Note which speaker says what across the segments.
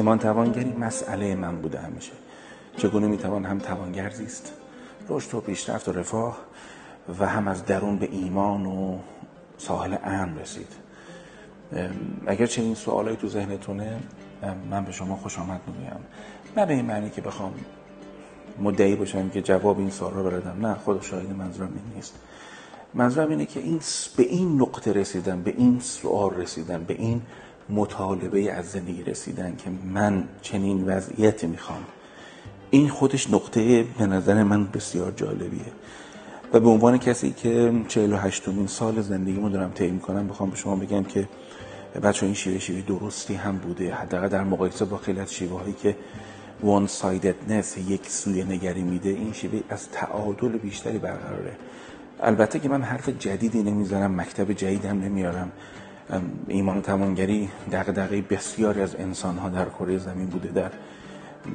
Speaker 1: ایمان توانگری مسئله من بوده همیشه. چگونه می‌توان هم توانگر زیست رشد و پیشرفت و رفاه و هم از درون به ایمان و ساحل امن رسید. اگر چنین سوالایی تو ذهنتونه من به شما خوش آمد میگم نه به این معنی که بخوام مدعی باشم که جواب این سوال رو بردم. نه خدا شاهد منظورم این نیست. منظورم اینه که این به این نقطه رسیدن به این سوال رسیدن به این مطالبه از زندگی رسیدن که من چنین وضعیتی می‌خوام. این خودش نقطه به نظر من بسیار جالبیه. و به عنوان کسی که 48 مین سال زندگیمو دارم طی می‌کنم بخوام به شما بگم که بچه این شیوه شیوه درستی هم بوده. حداقل در مقایسه با خیلی از شیوه هایی که وان سایددنس یک سوی نگری میده این شیوه از تعادل بیشتری برقراره. البته که من حرف جدیدی نمی‌زنم مکتب جدید هم نمیارم. ایمان و توانگری دقیقه بسیاری از انسان ها در کره زمین بوده در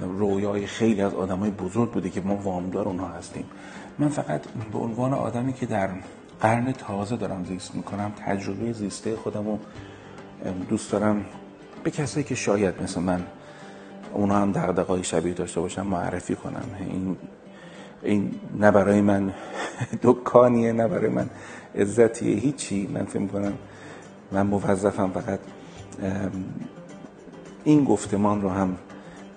Speaker 1: رویای خیلی از آدمای بزرگ بوده که ما وامدار اونها هستیم. من فقط به عنوان آدمی که در قرن تازه دارم زیست می‌کنم تجربه زیسته خودم رو دوست دارم به کسایی که شاید مثل من اونا هم دقدقای شبیه داشته باشن معرفی کنم. این این نه برای من دکانیه نه برای من عزتیه هیچی. من فکر کنم من موظفم فقط این گفتمان رو هم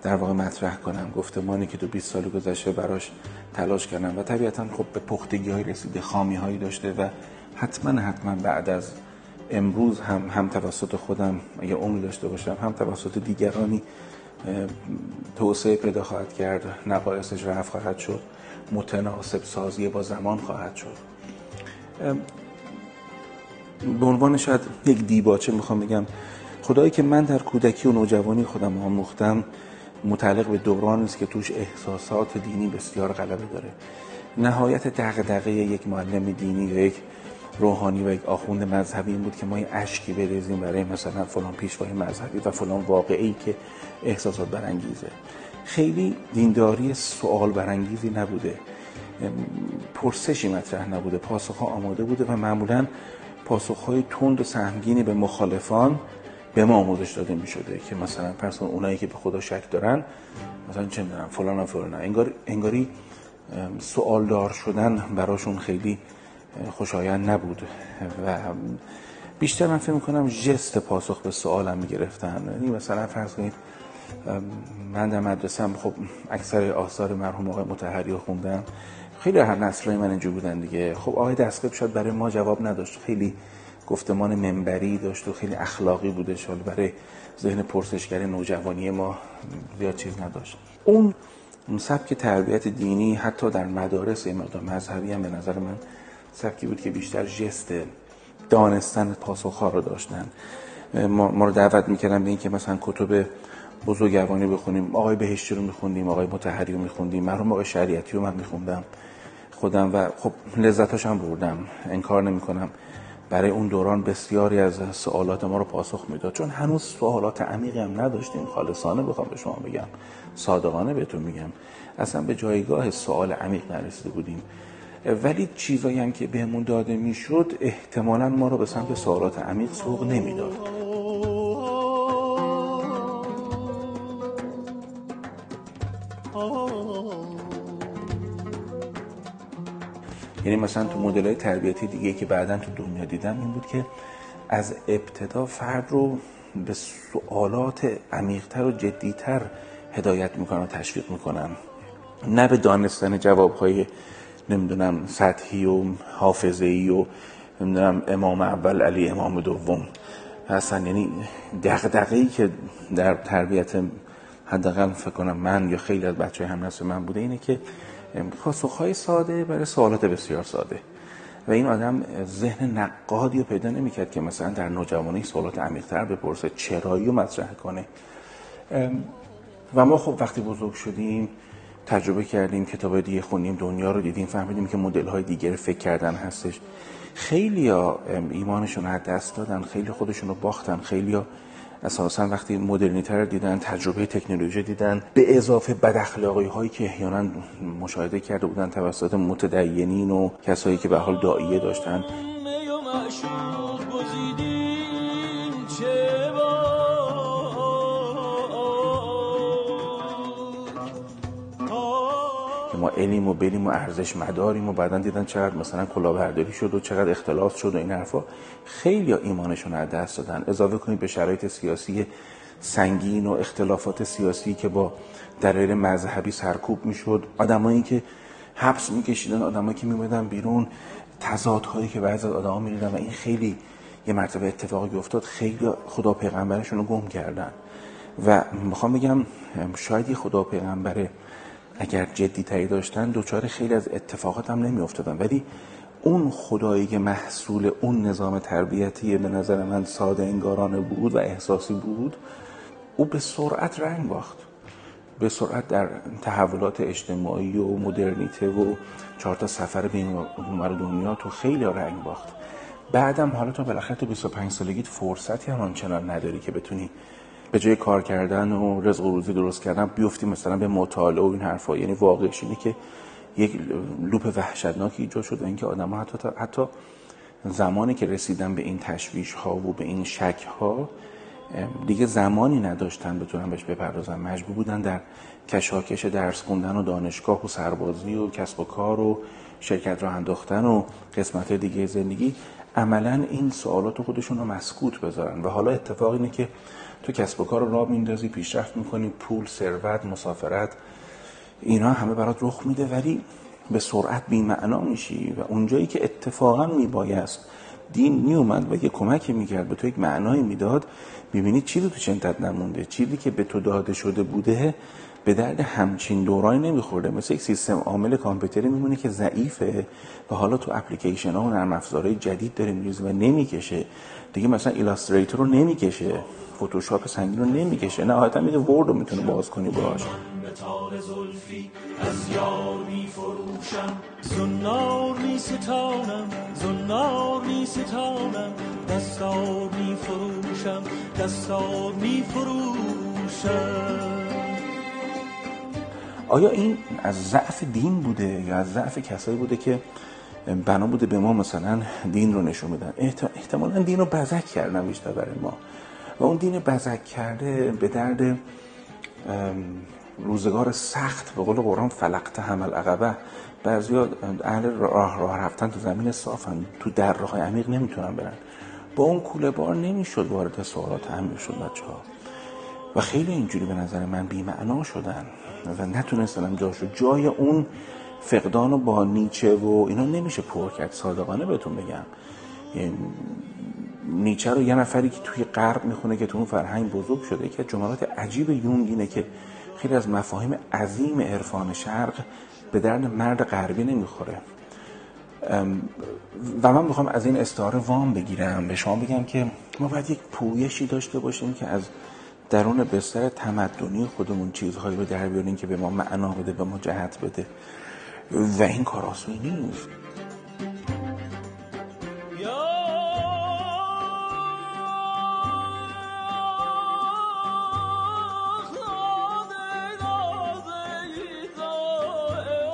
Speaker 1: در واقع مطرح کنم. گفتمانی که تو 20 سال گذشته براش تلاش کردم و طبیعتا خب به پختگی های رسیده خامی هایی داشته و حتما حتما بعد از امروز هم هم توسط خودم اگه عمری داشته باشم هم توسط دیگرانی توسعه پیدا خواهد کرد. نقایصش رفت خواهد شد. متناسب سازی با زمان خواهد شد. به عنوان شاید یک دیباچه می‌خوام بگم خدایی که من در کودکی و نوجوانی خودم آموختم متعلق به دوران است که توش احساسات دینی بسیار غلبه داره. نهایت دغدغه یک معلم دینی یا یک روحانی و یک آخوند مذهبی این بود که ما یه اشکی بریزیم برای مثلا فلان پیشوای مذهبی و فلان واقعی که احساسات برانگیزه. خیلی دینداری سوال برانگیزی نبوده. پرسشی مطرح نبوده. پاسخ آماده بوده و معمولا پاسخ های تند و سهمگینی به مخالفان به ما آموزش داده می شده که مثلا پس اونایی که به خدا شک دارن مثلا چه می‌دونم فلان و فلان. انگار انگاری سوالدار شدن براشون خیلی خوشایند نبود. و بیشتر من فکر می‌کنم جست پاسخ به سوالم می‌گرفتن. یعنی مثلا فرض کنید من در مدرسه خب اکثر آثار مرحوم آقای متحری خوندم. خیلی هر نسلای من اینجور بودن دیگه. خب آقای دستقیب شاید برای ما جواب نداشت. خیلی گفتمان منبری داشت و خیلی اخلاقی بوده. شاید برای ذهن پرسشگر نوجوانی ما زیاد چیز نداشت. اون سبک تربیت دینی حتی در مدارس مقدار مذهبی هم به نظر من سبکی بود که بیشتر جست دانستن پاسخها رو داشتن. ما, رو دعوت می‌کردن به این که مثلا کتب بزرگوانی بخونیم آقای بهشتی رو میخوندیم آقای متحری رو میخوندیم. مرحوم آقای شریعتی رو من میخوندم. خودم و خب لذتاش هم بردم انکار نمی‌کنم. برای اون دوران بسیاری از سوالات ما رو پاسخ می‌داد. چون هنوز سوالات عمیقی هم نداشتیم. خالصانه بخوام به شما بگم. صادقانه بهتون میگم. اصلا به جایگاه سوال عمیق نرسیده بودیم. ولی چیزایی هم که بهمون داده می‌شد احتمالا ما رو به سمت سوالات عمیق سوق نمی‌داد. یعنی مثلا تو مدل های تربیتی دیگه که بعدا تو دنیا دیدم این بود که از ابتدا فرد رو به سوالات عمیقتر و جدیتر هدایت می‌کنن و تشویق می‌کنن. نه به دانستن جوابهای نمی‌دونم سطحی و حافظه ای و نمی‌دونم امام اول علی امام دوم. اصلا یعنی دغدغه‌ای که در تربیت حداقل فکر کنم من یا خیلی از بچه هم من بوده اینه که پاسخهای ساده برای سوالات بسیار ساده. و این آدم ذهن نقادی رو پیدا نمی‌کرد که مثلا در نوجوانی سوالات عمیقتر بپرسه چرایی رو مطرح کنه. و ما خب وقتی بزرگ شدیم تجربه کردیم کتاب دیگه خونیم دنیا رو دیدیم فهمیدیم که مدل های دیگر فکر کردن هستش. خیلی ها ایمانشون رو دست دادن خیلی خودشون رو باختن خیلی اساسا وقتی مدرنیتر دیدن تجربه تکنولوژی دیدن به اضافه بد اخلاقی هایی که احیانا مشاهده کرده بودن توسط متدینین و کسایی که به حال دائیه داشتن. ما علیم و بریم و ارزش مداریم و بعدا دیدن چقدر مثلا کلاهبرداری شد و چقدر اختلاف شد و این حرفا. خیلی ایمانشون از دست دادن. اضافه کنید به شرایط سیاسی سنگین و اختلافات سیاسی که با دلایل مذهبی سرکوب می‌شد. آدمایی که حبس میکشیدن آدمایی که میومدن بیرون تضادهایی که بعضی از آدما می‌دیدن و این خیلی یه مرتبه اتفاقی افتاد خیلی خدا پیغمبرشون رو گم کردن. و می‌خوام بگم شاید خدا پیغمبر اگر جدی تری داشتن دوچار خیلی از اتفاقات هم نمی افتادن ولی اون خدایی که محصول اون نظام تربیتی به نظر من ساده انگارانه بود و احساسی بود او به سرعت رنگ باخت. به سرعت در تحولات اجتماعی و مدرنیته و چهار تا سفر بین دنیا تو خیلی رنگ باخت. بعدم حالا تو بالاخره تو 25 سالگیت فرصتی هم آنچنان نداری که بتونی به جای کار کردن و رزق و روزی درست کردن بیفتی مثلا به مطالعه و این حرفا. یعنی واقعش اینه که یک لوپ وحشتناکی ایجاد شد اینکه آدم ها حتی, حتی زمانی که رسیدن به این تشویش ها و به این شک ها دیگه زمانی نداشتن بتونن بهش بپردازن. مجبور بودن در کشاکش درس خوندن و دانشگاه و سربازی و کسب و کار و شرکت راه انداختن و قسمت دیگه زندگی. عملا این سوالات خودشون رو مسکوت بذارن. و حالا اتفاق اینه که تو کسب و کار رو راه میندازی پیشرفت می‌کنی پول ثروت مسافرت. اینا همه برات رخ میده ولی به سرعت بی معنا میشی و اونجایی که اتفاقا میبایست دین میومد و یه کمکی می‌کرد به تو یک معنایی می‌داد. می‌بینی چیزی تو چنتت نمونده؟ چیزی که به تو داده شده بوده به درد همچین دورانی نمیخورده. مثل یک سیستم عامل کامپیوتری میمونه که ضعیفه و حالا تو اپلیکیشن ها و نرم افزارهای جدید داره میریزه و نمی‌کشه. دیگه مثلا Illustrator رو نمی‌کشه. فتوشاپ سنگین رو نمی‌کشه. نهایتا میگه Word رو می‌تونه باز کنی باش از یار می فروشم. زنار می ستانم زنار می ستانم دستار می فروشم دستار می فروشم آیا این از ضعف دین بوده یا از ضعف کسایی بوده که بنا بوده به ما مثلا دین رو نشون بدن احتمالا دین رو بزک کردن بیشتر برای ما. و اون دین بزک کرده به درد روزگار سخت. به قول قرآن فلقت حمل عقبه بعضی اهل راه راه رفتن تو زمین صافن. تو در راه عمیق نمی‌تونن برن. با اون کوله بار نمی‌شد وارد سوالات عمیق شد بچه ها و خیلی اینجوری به نظر من بیمعنا شدن و نتونستن جاشو. جای اون فقدان و با نیچه و اینا نمیشه پر کرد. صادقانه بهتون بگم. نیچه رو یه نفری که توی غرب می‌خونه که تو اون فرهنگ بزرگ شده که جملات عجیب یونگ اینه که خیلی از مفاهیم عظیم عرفان شرق به درد مرد غربی نمی‌خوره. و من می‌خوام از این استعاره وام بگیرم. به شما بگم که ما باید یک پویشی داشته باشیم که از درون بستر تمدنی خودمون چیزهایی رو در بیاریم که به ما معنا بده به ما جهت بده. و این کار آسونی نیست.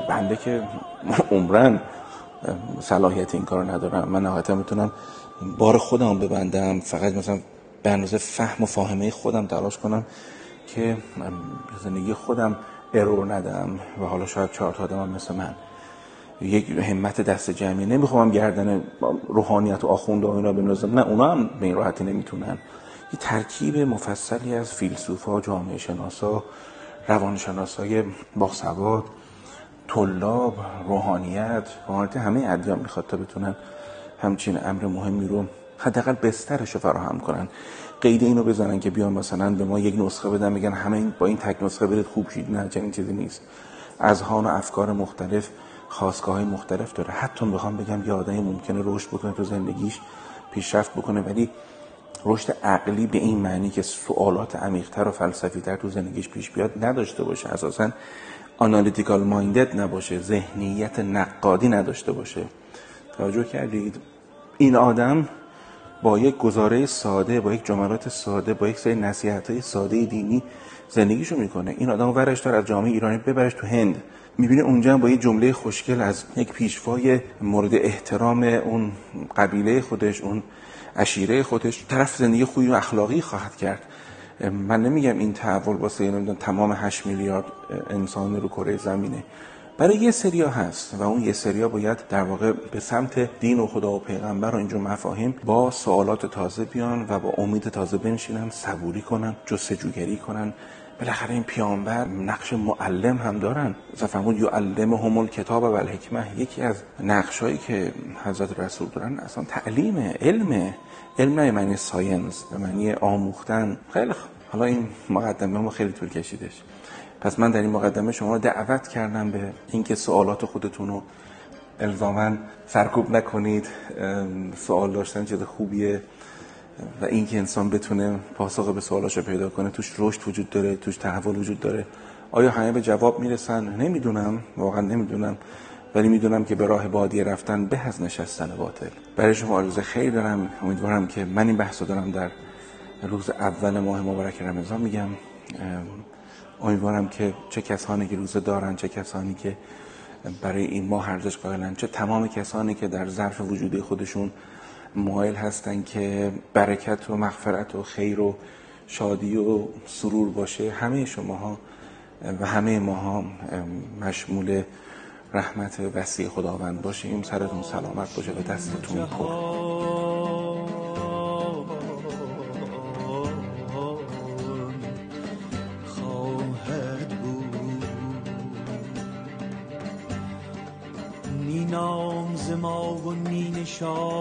Speaker 1: بنده که عمرن صلاحیت این کار ندارم. من نهایتا می‌تونم بار خودم ببندم. فقط مثلا به اندازه فهم و فاهمه خودم تلاش کنم که زندگی خودم ارور ندم و حالا شاید چهار تا آدم مثل من. یک همت دست جمعی. نمی‌خوام گردن روحانیت و آخوند و اینا بنازم نه اونا هم به این راحتی نمی‌تونن. یه ترکیب مفصلی از فیلسوفا جامعه شناسا روانشناسای باسواد طلاب روحانیت روحانیت همه ادیان می‌خواد تا بتونن همچین امر مهمی رو حداقل بسترش رو فراهم کنن. قید اینو بزنن که بیان مثلا به ما یک نسخه بدن میگن همه با این تک نسخه برید خوب شید. نه چنین چیزی نیست. از هان و افکار مختلف خواستگاه مختلف داره. حتی بخوام بگم یه آدمی ممکنه رشد بکنه تو زندگیش پیشرفت بکنه ولی رشد عقلی به این معنی که سوالات عمیقتر و فلسفیتر تو زندگیش پیش بیاد نداشته باشه. اساسا آنالیتیکال مایندد نباشه ذهنیت نقادی نداشته باشه. توجه کردید؟ این آدم با یک گزاره ساده با یک جملات ساده با یک سری نصیحت های ساده دینی زندگیشو می‌کنه. این آدم ورش دار از جامعه ایرانی ببرش تو هند. می‌بینه اونجا با یه جمله خوشگل از یک پیشوای مورد احترام اون قبیله خودش اون عشیره خودش طرف زندگی خوبی و اخلاقی خواهد کرد. من نمیگم این تحول واسه نمی‌دونم تمام 8 میلیارد انسان رو کره زمینه. برای یه سریا هست و اون یه سریا باید در واقع به سمت دین و خدا و پیغمبر و اینجور مفاهیم با سوالات تازه بیان و با امید تازه بنشینن صبوری کنن جستجوگری کنن. بالاخره این پیامبر نقش معلم هم دارن. فرمود یعلم همول کتاب و الحکمه یکی از نقشایی که حضرت رسول دارن اصلا تعلیم علم علم نه معنی ساینس به معنی آموختن. خیلی حالا این مقدمه ما خیلی طول کشیدش. پس من در این مقدمه شما رو دعوت کردم به اینکه سوالات خودتون رو الزاما سرکوب نکنید. سوال داشتن چیز خوبیه و اینکه انسان بتونه پاسخ به سوالاشو پیدا کنه. توش رشد وجود داره توش تحول وجود داره. آیا همه به جواب می‌رسن؟ نمی‌دونم واقعا نمی‌دونم. ولی می‌دونم که به راه بادیه رفتن به از نشستن باطل. برای شما آرزو خیر دارم. امیدوارم که من این بحث دارم در روز اول ماه مبارک رمضان میگم. امیدوارم که چه کسانی که روزه دارن چه کسانی که برای این ماه ارزش قائلن چه تمام کسانی که در ظرف وجودی خودشون مایل هستن که برکت و مغفرت و خیر و شادی و سرور باشه. همه شماها و همه ماها مشمول رحمت وسیع خداوند باشیم. سرتون سلامت باشه و دستتون پر.
Speaker 2: shore.